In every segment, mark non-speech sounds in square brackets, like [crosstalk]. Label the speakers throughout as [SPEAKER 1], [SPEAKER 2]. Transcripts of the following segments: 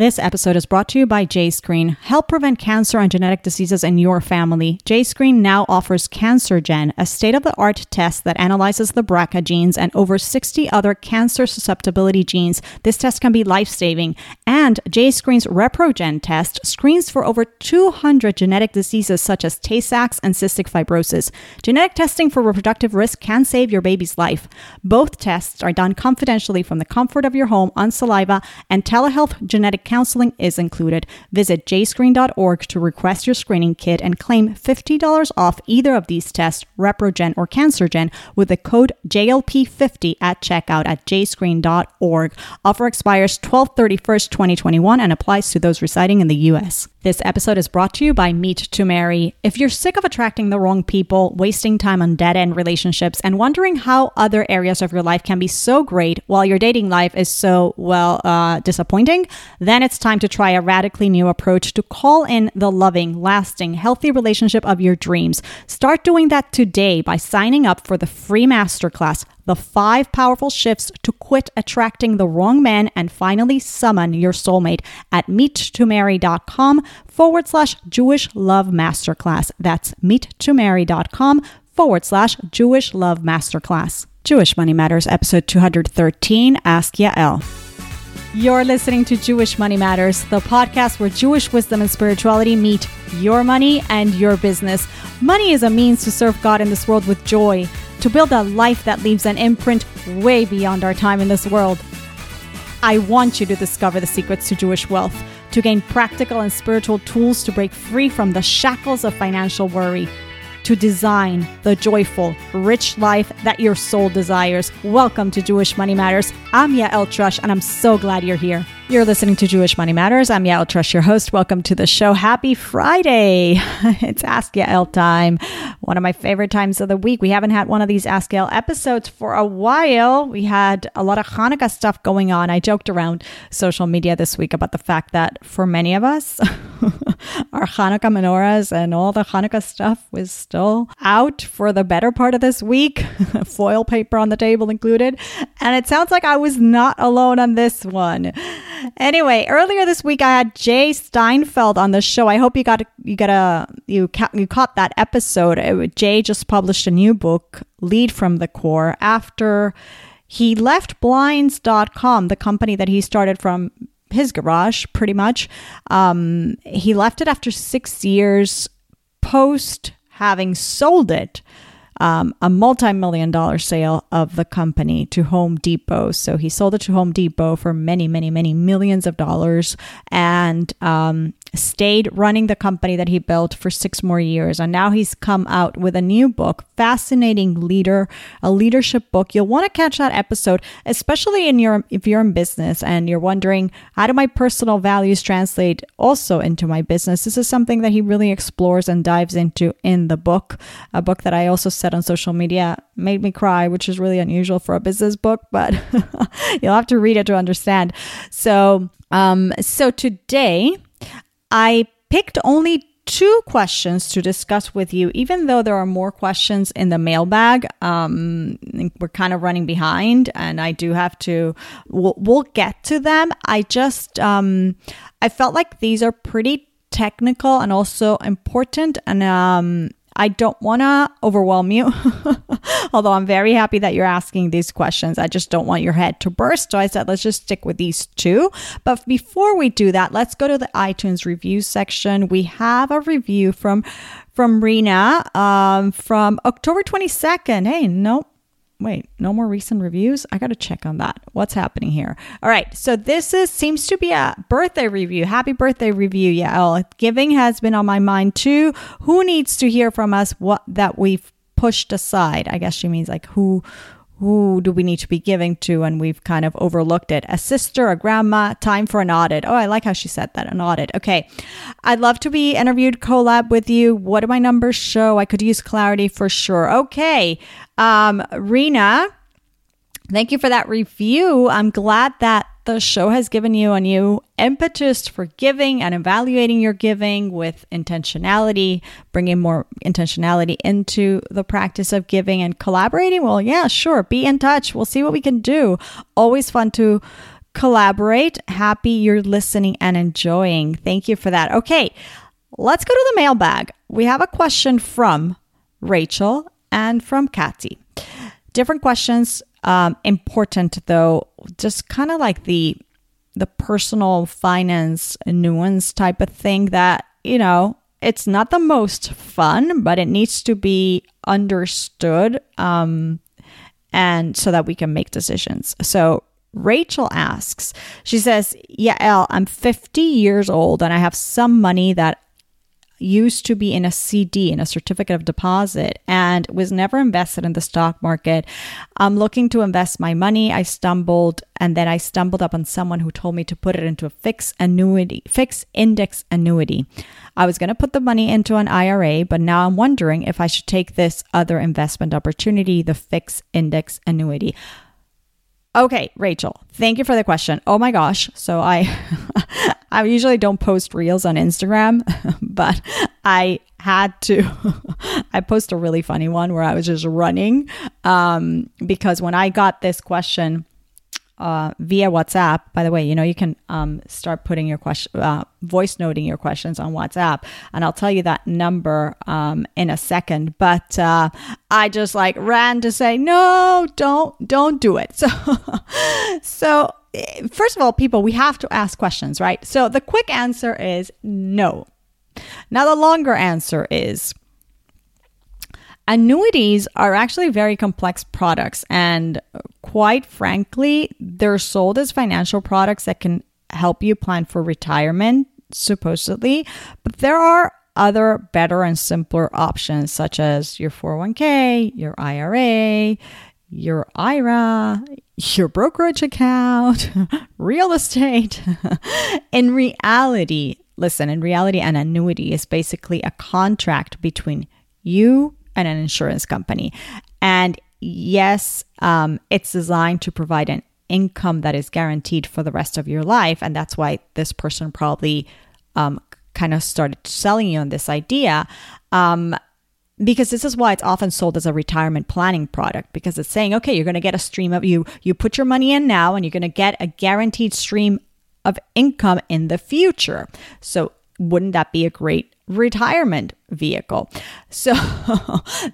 [SPEAKER 1] This episode is brought to you by JScreen. Help prevent cancer and genetic diseases in your family. JScreen now offers CancerGen, a state of the art test that analyzes the BRCA genes and over 60 other cancer susceptibility genes. This test can be life saving. And JScreen's ReproGen test screens for over 200 genetic diseases such as Tay Sachs and cystic fibrosis. Genetic testing for reproductive risk can save your baby's life. Both tests are done confidentially from the comfort of your home on saliva, and telehealth genetic counseling is included. Visit jscreen.org to request your screening kit and claim $50 off either of these tests, ReproGen or CancerGen, with the code JLP50 at checkout at jscreen.org. Offer expires 12 31st, 2021 and applies to those residing in the U.S. This episode is brought to you by Meet to Marry. If you're sick of attracting the wrong people, wasting time on dead end relationships, and wondering how other areas of your life can be so great while your dating life is so, well, uh, disappointing, then it's time to try a radically new approach to call in the loving, lasting, healthy relationship of your dreams. Start doing that today by signing up for the free masterclass the five powerful shifts to quit attracting the wrong man and finally summon your soulmate at meettomarry.com forward slash Jewish Love Masterclass. That's meettomarry.com forward slash Jewish Love Masterclass. Jewish Money Matters, episode 213 Ask Yael. You're listening to Jewish Money Matters, the podcast where Jewish wisdom and spirituality meet your money and your business. Money is a means to serve God in this world with joy to build a life that leaves an imprint way beyond our time in this world. I want you to discover the secrets to Jewish wealth, to gain practical and spiritual tools to break free from the shackles of financial worry, to design the joyful, rich life that your soul desires. Welcome to Jewish Money Matters. I'm Yael Trusch, and I'm so glad you're here. You're listening to Jewish Money Matters. I'm Yael Trusch, your host. Welcome to the show. Happy Friday. [laughs] it's Ask Yael time. One of my favorite times of the week. We haven't had one of these Ask Yael episodes for a while. We had a lot of Hanukkah stuff going on. I joked around social media this week about the fact that for many of us, [laughs] our Hanukkah menorahs and all the Hanukkah stuff was still out for the better part of this week, [laughs] foil paper on the table included. And it sounds like I was not alone on this one. Anyway, earlier this week I had Jay Steinfeld on the show. I hope you got you got a you ca- you caught that episode. It, Jay just published a new book, Lead from the Core, after he left blinds.com, the company that he started from his garage pretty much. Um, he left it after 6 years post having sold it um, a multi million dollar sale of the company to Home Depot. So he sold it to Home Depot for many, many, many millions of dollars and um, stayed running the company that he built for six more years. And now he's come out with a new book, Fascinating Leader, a leadership book. You'll want to catch that episode, especially in your if you're in business and you're wondering how do my personal values translate also into my business. This is something that he really explores and dives into in the book. A book that I also said on social media made me cry, which is really unusual for a business book, but [laughs] you'll have to read it to understand. So, um, so today I picked only two questions to discuss with you, even though there are more questions in the mailbag. Um, we're kind of running behind, and I do have to. We'll, we'll get to them. I just um, I felt like these are pretty technical and also important, and um, I don't want to overwhelm you, [laughs] although I'm very happy that you're asking these questions. I just don't want your head to burst. So I said, let's just stick with these two. But before we do that, let's go to the iTunes review section. We have a review from from Rena um, from October 22nd. Hey, no, wait, no more recent reviews? I got to check on that. What's happening here? All right. So this is seems to be a birthday review. Happy birthday review. Oh, giving has been on my mind too. Who needs to hear from us what that we've pushed aside? I guess she means like who who do we need to be giving to? And we've kind of overlooked it. A sister a grandma time for an audit. Oh i like how she said that an audit. Okay. I'd love to be interviewed collab with you. What do my numbers show? I could use clarity for sure. Okay. Um rena thank you for that review. I'm glad that the show has given you a new impetus for giving and evaluating your giving with intentionality, bringing more intentionality into the practice of giving and collaborating. Well, yeah, sure, be in touch. We'll see what we can do. Always fun to collaborate. Happy you're listening and enjoying. Thank you for that. Okay, let's go to the mailbag. We have a question from Rachel and from Kathy. Different questions, um, important though, just kind of like the the personal finance nuance type of thing that you know it's not the most fun, but it needs to be understood um, and so that we can make decisions. So Rachel asks, she says, Yael, I'm 50 years old and I have some money that used to be in a CD, in a certificate of deposit, and was never invested in the stock market. I'm looking to invest my money. I stumbled, and then I stumbled up on someone who told me to put it into a fixed annuity, fixed index annuity. I was going to put the money into an IRA, but now I'm wondering if I should take this other investment opportunity, the fixed index annuity. Okay, Rachel, thank you for the question. Oh my gosh. So I [laughs] I usually don't post reels on Instagram, [laughs] but I had to [laughs] I post a really funny one where I was just running um because when I got this question uh, via WhatsApp. By the way, you know you can um, start putting your question, uh, voice noting your questions on WhatsApp, and I'll tell you that number um, in a second. But uh, I just like ran to say no, don't, don't do it. [laughs] So, so first of all, people, we have to ask questions, right? So the quick answer is no. Now the longer answer is Annuities are actually very complex products, and quite frankly, they're sold as financial products that can help you plan for retirement, supposedly. But there are other better and simpler options, such as your 401k, your IRA, your IRA, your brokerage account, [laughs] real estate. [laughs] in reality, listen, in reality, an annuity is basically a contract between you and an insurance company. And yes, um, it's designed to provide an income that is guaranteed for the rest of your life. And that's why this person probably um, kind of started selling you on this idea. Um, because this is why it's often sold as a retirement planning product because it's saying okay you're going to get a stream of you you put your money in now and you're going to get a guaranteed stream of income in the future so wouldn't that be a great retirement vehicle. [laughs] So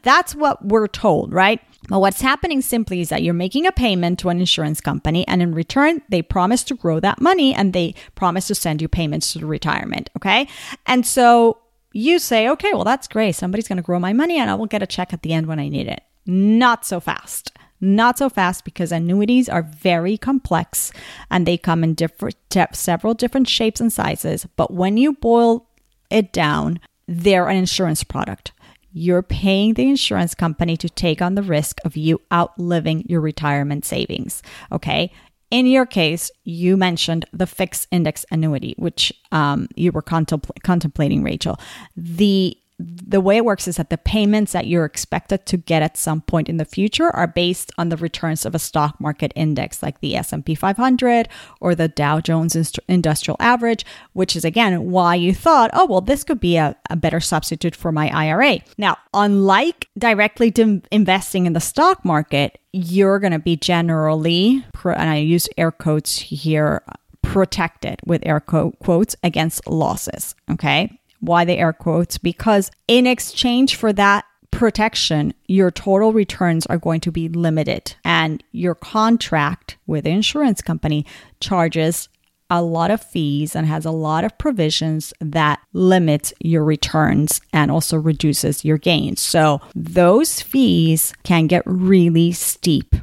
[SPEAKER 1] that's what we're told, right? But what's happening simply is that you're making a payment to an insurance company, and in return, they promise to grow that money and they promise to send you payments to retirement. Okay. And so you say, okay, well, that's great. Somebody's going to grow my money and I will get a check at the end when I need it. Not so fast. Not so fast because annuities are very complex and they come in different, several different shapes and sizes. But when you boil it down, they're an insurance product. You're paying the insurance company to take on the risk of you outliving your retirement savings. Okay. In your case, you mentioned the fixed index annuity, which um, you were contempl- contemplating, Rachel. The the way it works is that the payments that you're expected to get at some point in the future are based on the returns of a stock market index like the S&P 500 or the Dow Jones Industrial Average, which is again why you thought, "Oh, well this could be a, a better substitute for my IRA." Now, unlike directly investing in the stock market, you're going to be generally and I use air quotes here protected with air quotes against losses, okay? Why the air quotes? Because in exchange for that protection, your total returns are going to be limited. And your contract with the insurance company charges a lot of fees and has a lot of provisions that limits your returns and also reduces your gains. So those fees can get really steep.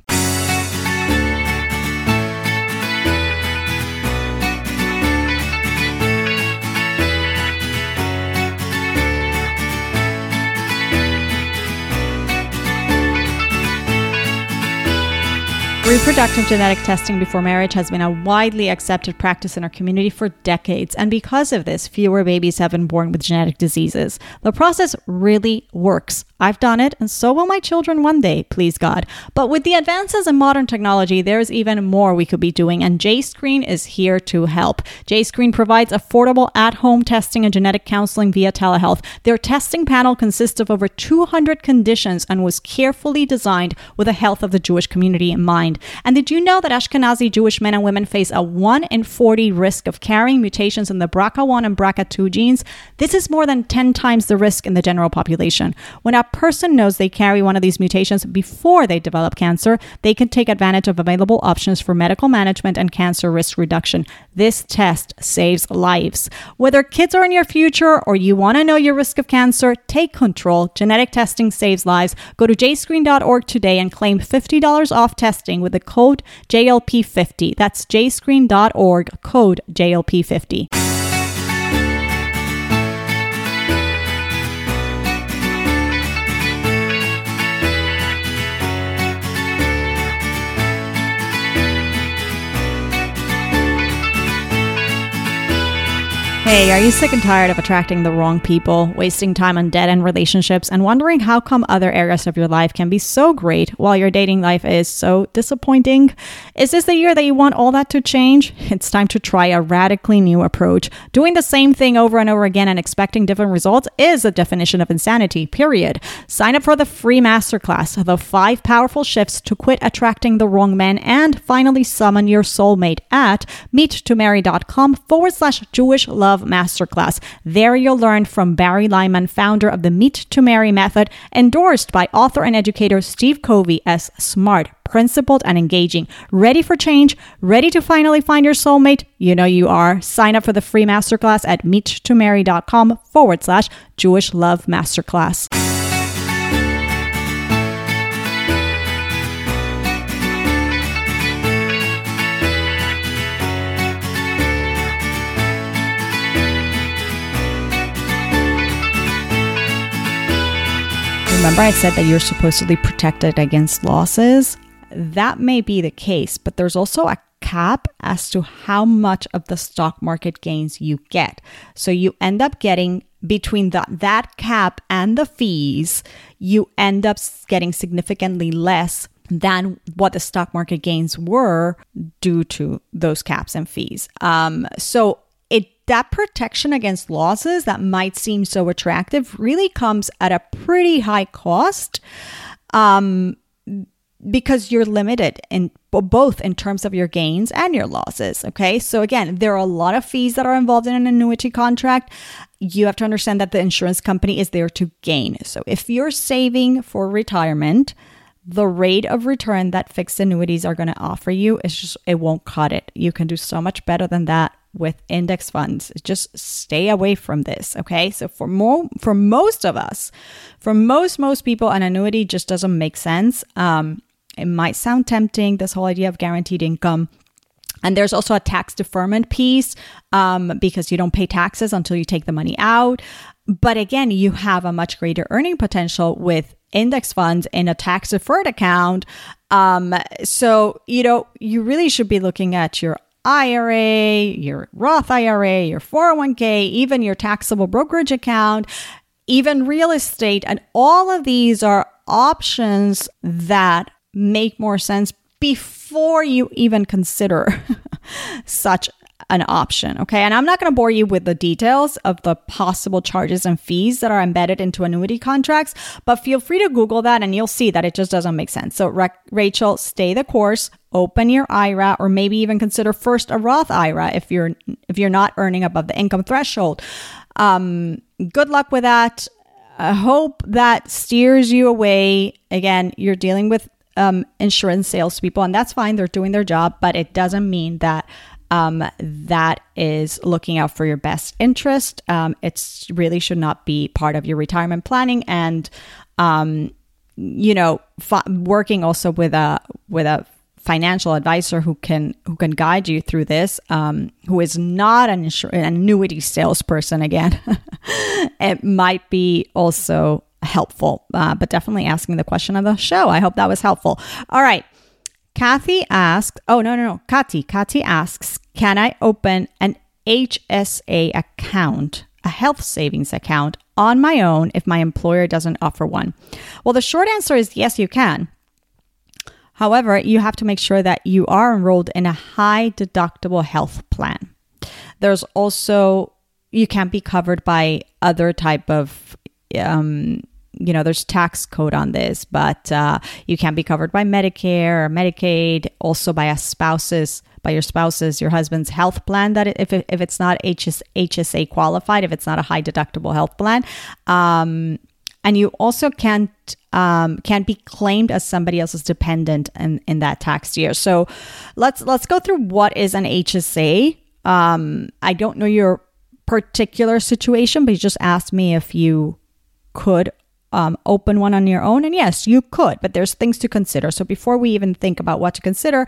[SPEAKER 1] Reproductive genetic testing before marriage has been a widely accepted practice in our community for decades, and because of this, fewer babies have been born with genetic diseases. The process really works. I've done it, and so will my children one day, please God. But with the advances in modern technology, there's even more we could be doing, and JScreen is here to help. JScreen provides affordable at home testing and genetic counseling via telehealth. Their testing panel consists of over 200 conditions and was carefully designed with the health of the Jewish community in mind. And did you know that Ashkenazi Jewish men and women face a 1 in 40 risk of carrying mutations in the BRCA1 and BRCA2 genes? This is more than 10 times the risk in the general population. When a person knows they carry one of these mutations before they develop cancer, they can take advantage of available options for medical management and cancer risk reduction. This test saves lives. Whether kids are in your future or you want to know your risk of cancer, take control. Genetic testing saves lives. Go to jscreen.org today and claim $50 off testing with the code JLP50. That's jscreen.org, code JLP50. Hey, are you sick and tired of attracting the wrong people, wasting time on dead end relationships, and wondering how come other areas of your life can be so great while your dating life is so disappointing? Is this the year that you want all that to change? It's time to try a radically new approach. Doing the same thing over and over again and expecting different results is a definition of insanity, period. Sign up for the free masterclass, The Five Powerful Shifts to Quit Attracting the Wrong Men and finally summon your soulmate at meettomarry.com forward slash Jewish love Love Masterclass. There you'll learn from Bari Lyman, founder of the Meet to Marry method, endorsed by author and educator Steve Covey as smart, principled, and engaging. Ready for change? Ready to finally find your soulmate? You know you are. Sign up for the free masterclass at meettomarry.com forward slash Jewish Love Masterclass. Remember, I said that you're supposedly protected against losses? That may be the case, but there's also a cap as to how much of the stock market gains you get. So you end up getting between the, that cap and the fees, you end up getting significantly less than what the stock market gains were due to those caps and fees. Um, so that protection against losses that might seem so attractive really comes at a pretty high cost um, because you're limited in both in terms of your gains and your losses. Okay. So, again, there are a lot of fees that are involved in an annuity contract. You have to understand that the insurance company is there to gain. So, if you're saving for retirement, the rate of return that fixed annuities are going to offer you is just, it won't cut it. You can do so much better than that with index funds. Just stay away from this, okay? So for more for most of us, for most most people an annuity just doesn't make sense. Um it might sound tempting this whole idea of guaranteed income. And there's also a tax deferment piece um, because you don't pay taxes until you take the money out. But again, you have a much greater earning potential with index funds in a tax deferred account. Um, so, you know, you really should be looking at your IRA, your Roth IRA, your 401k, even your taxable brokerage account, even real estate. And all of these are options that make more sense before you even consider [laughs] such an option. Okay. And I'm not going to bore you with the details of the possible charges and fees that are embedded into annuity contracts, but feel free to Google that and you'll see that it just doesn't make sense. So, Rachel, stay the course, open your IRA, or maybe even consider first a Roth IRA if you're if you're not earning above the income threshold. Um, good luck with that. I hope that steers you away. Again, you're dealing with um, insurance salespeople, and that's fine. They're doing their job, but it doesn't mean that um, that is looking out for your best interest. Um, it really should not be part of your retirement planning, and um, you know, f- working also with a with a financial advisor who can who can guide you through this, um, who is not an, insur- an annuity salesperson. Again, [laughs] it might be also helpful, uh, but definitely asking the question of the show. I hope that was helpful. All right. Kathy asks, oh, no, no, no. Kathy, Kati asks, can I open an HSA account, a health savings account, on my own if my employer doesn't offer one? Well, the short answer is yes, you can. However, you have to make sure that you are enrolled in a high deductible health plan. There's also, you can't be covered by other type of um, you know, there's tax code on this, but uh, you can be covered by Medicare or Medicaid, also by a spouse's by your spouse's, your husband's health plan. That if if it's not HS, HSA qualified, if it's not a high deductible health plan, um, and you also can't um, can be claimed as somebody else's dependent in, in that tax year. So let's let's go through what is an HSA. Um, I don't know your particular situation, but you just asked me if you could um, open one on your own. And yes, you could, but there's things to consider. So before we even think about what to consider,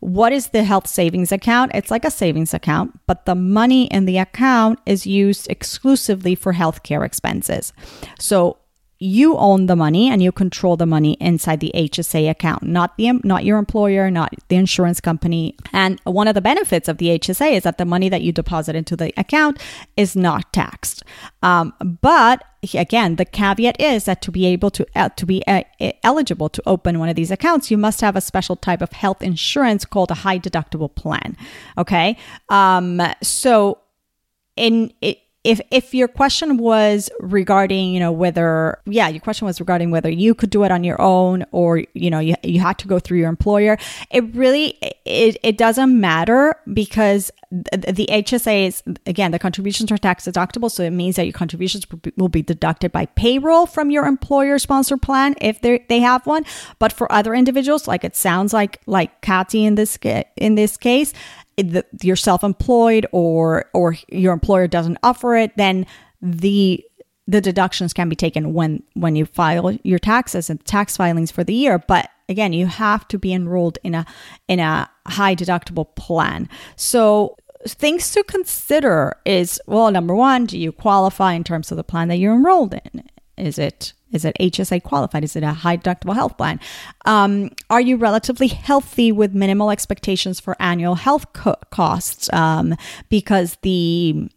[SPEAKER 1] what is the health savings account? It's like a savings account, but the money in the account is used exclusively for healthcare expenses. So you own the money and you control the money inside the HSA account, not the not your employer, not the insurance company. And one of the benefits of the HSA is that the money that you deposit into the account is not taxed. Um, but again, the caveat is that to be able to uh, to be uh, eligible to open one of these accounts, you must have a special type of health insurance called a high deductible plan. Okay, um, so in it if if your question was regarding you know whether yeah your question was regarding whether you could do it on your own or you know you, you had to go through your employer it really it, it doesn't matter because the, hsa is again the contributions are tax deductible so it means that your contributions will be deducted by payroll from your employer sponsor plan if they they have one. But for other individuals like it sounds like like Kathy in this in this case the, you're self-employed or or your employer doesn't offer it, then the the deductions can be taken when when you file your taxes and tax filings for the year. But again, you have to be enrolled in a in a high deductible plan. So things to consider is well, number one, do you qualify in terms of the plan that you're enrolled in? Is it is it HSA qualified? Is it a high deductible health plan? Um, are you relatively healthy with minimal expectations for annual health co- costs? Um, because the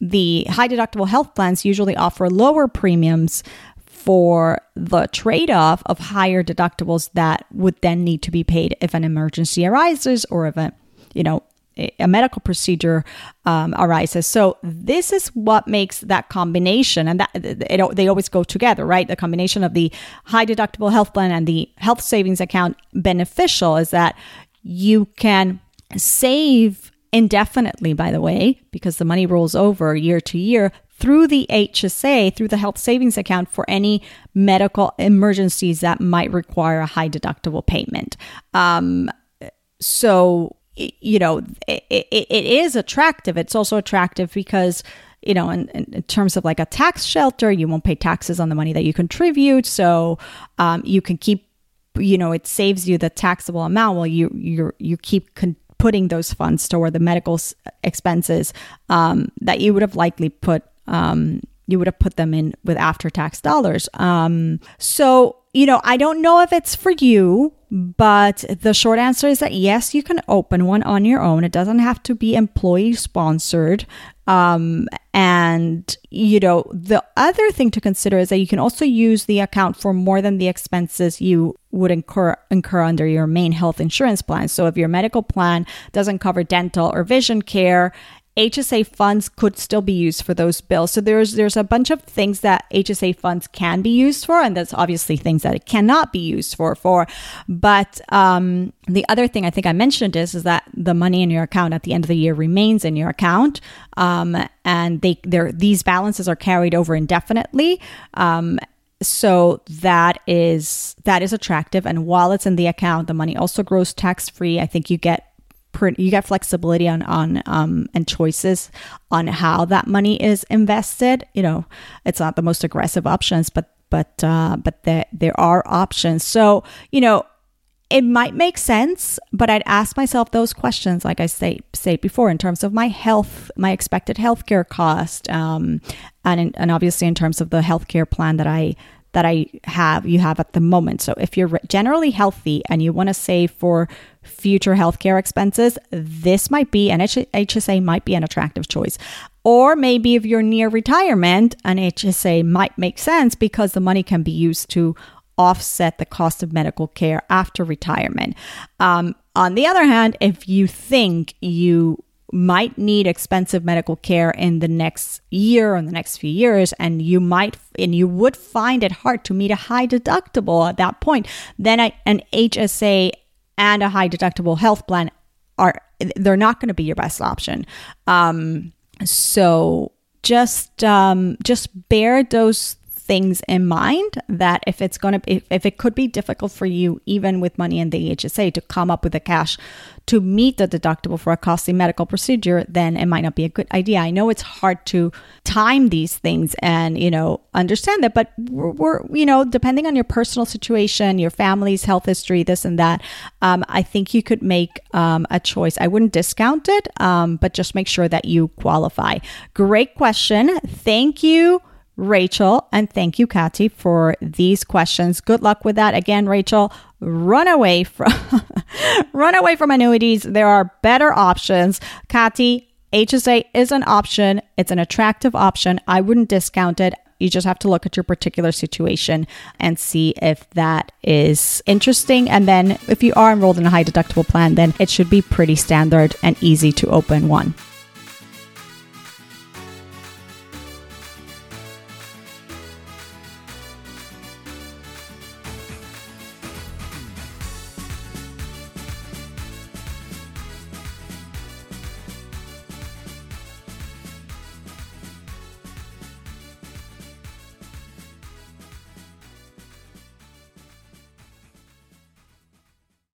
[SPEAKER 1] the high deductible health plans usually offer lower premiums for the trade off of higher deductibles that would then need to be paid if an emergency arises or if a you know a medical procedure um, arises. So this is what makes that combination, and that it, they always go together, right? The combination of the high deductible health plan and the health savings account beneficial is that you can save indefinitely, by the way, because the money rolls over year to year through the HSA, through the health savings account for any medical emergencies that might require a high deductible payment. Um, so you know, it, it, it is attractive. It's also attractive because, you know, in, in, terms of like a tax shelter, you won't pay taxes on the money that you contribute. So um, you can keep, you know, it saves you the taxable amount while you you you keep con- putting those funds toward the medical s- expenses um, that you would have likely put um, you would have put them in with after tax dollars. Um, so you know, I don't know if it's for you, but the short answer is that yes, you can open one on your own. It doesn't have to be employee sponsored. Um, and, you know, the other thing to consider is that you can also use the account for more than the expenses you would incur incur under your main health insurance plan. So if your medical plan doesn't cover dental or vision care HSA funds could still be used for those bills. So there's there's a bunch of things that HSA funds can be used for, and there's obviously things that it cannot be used for. For, but um, the other thing I think I mentioned is is that the money in your account at the end of the year remains in your account, um, and they these balances are carried over indefinitely. Um, so that is that is attractive and while it's in the account the money also grows tax free i think you get you get flexibility on on um, and choices on how that money is invested. You know, it's not the most aggressive options, but but uh, but there there are options. So you know, it might make sense, but I'd ask myself those questions, like I say say before, in terms of my health, my expected healthcare cost, um, and in, and obviously in terms of the healthcare plan that I that I have, you have at the moment. So if you're generally healthy and you want to save for future healthcare expenses, this might be an HSA might be an attractive choice. Or maybe if you're near retirement, an HSA might make sense because the money can be used to offset the cost of medical care after retirement. Um, on the other hand, if you think you might need expensive medical care in the next year or in the next few years and you might and you would find it hard to meet a high deductible at that point. Then a, an HSA and a high deductible health plan are they're not going to be your best option. Um, so just um, just bear those things in mind that if it's going to if, if it could be difficult for you even with money in the HSA to come up with the cash to meet the deductible for a costly medical procedure then it might not be a good idea. I know it's hard to time these things and you know understand that but we're, we're you know depending on your personal situation your family's health history this and that um, i think you could make um, a choice. I wouldn't discount it um, but just make sure that you qualify. Great question. Thank you Rachel, and thank you, Kati, for these questions. Good luck with that. Again, Rachel, run away from [laughs] run away from annuities. There are better options. Kati, HSA is an option. It's an attractive option. I wouldn't discount it. You just have to look at your particular situation and see if that is interesting. And then if you are enrolled in a high deductible plan, then it should be pretty standard and easy to open one.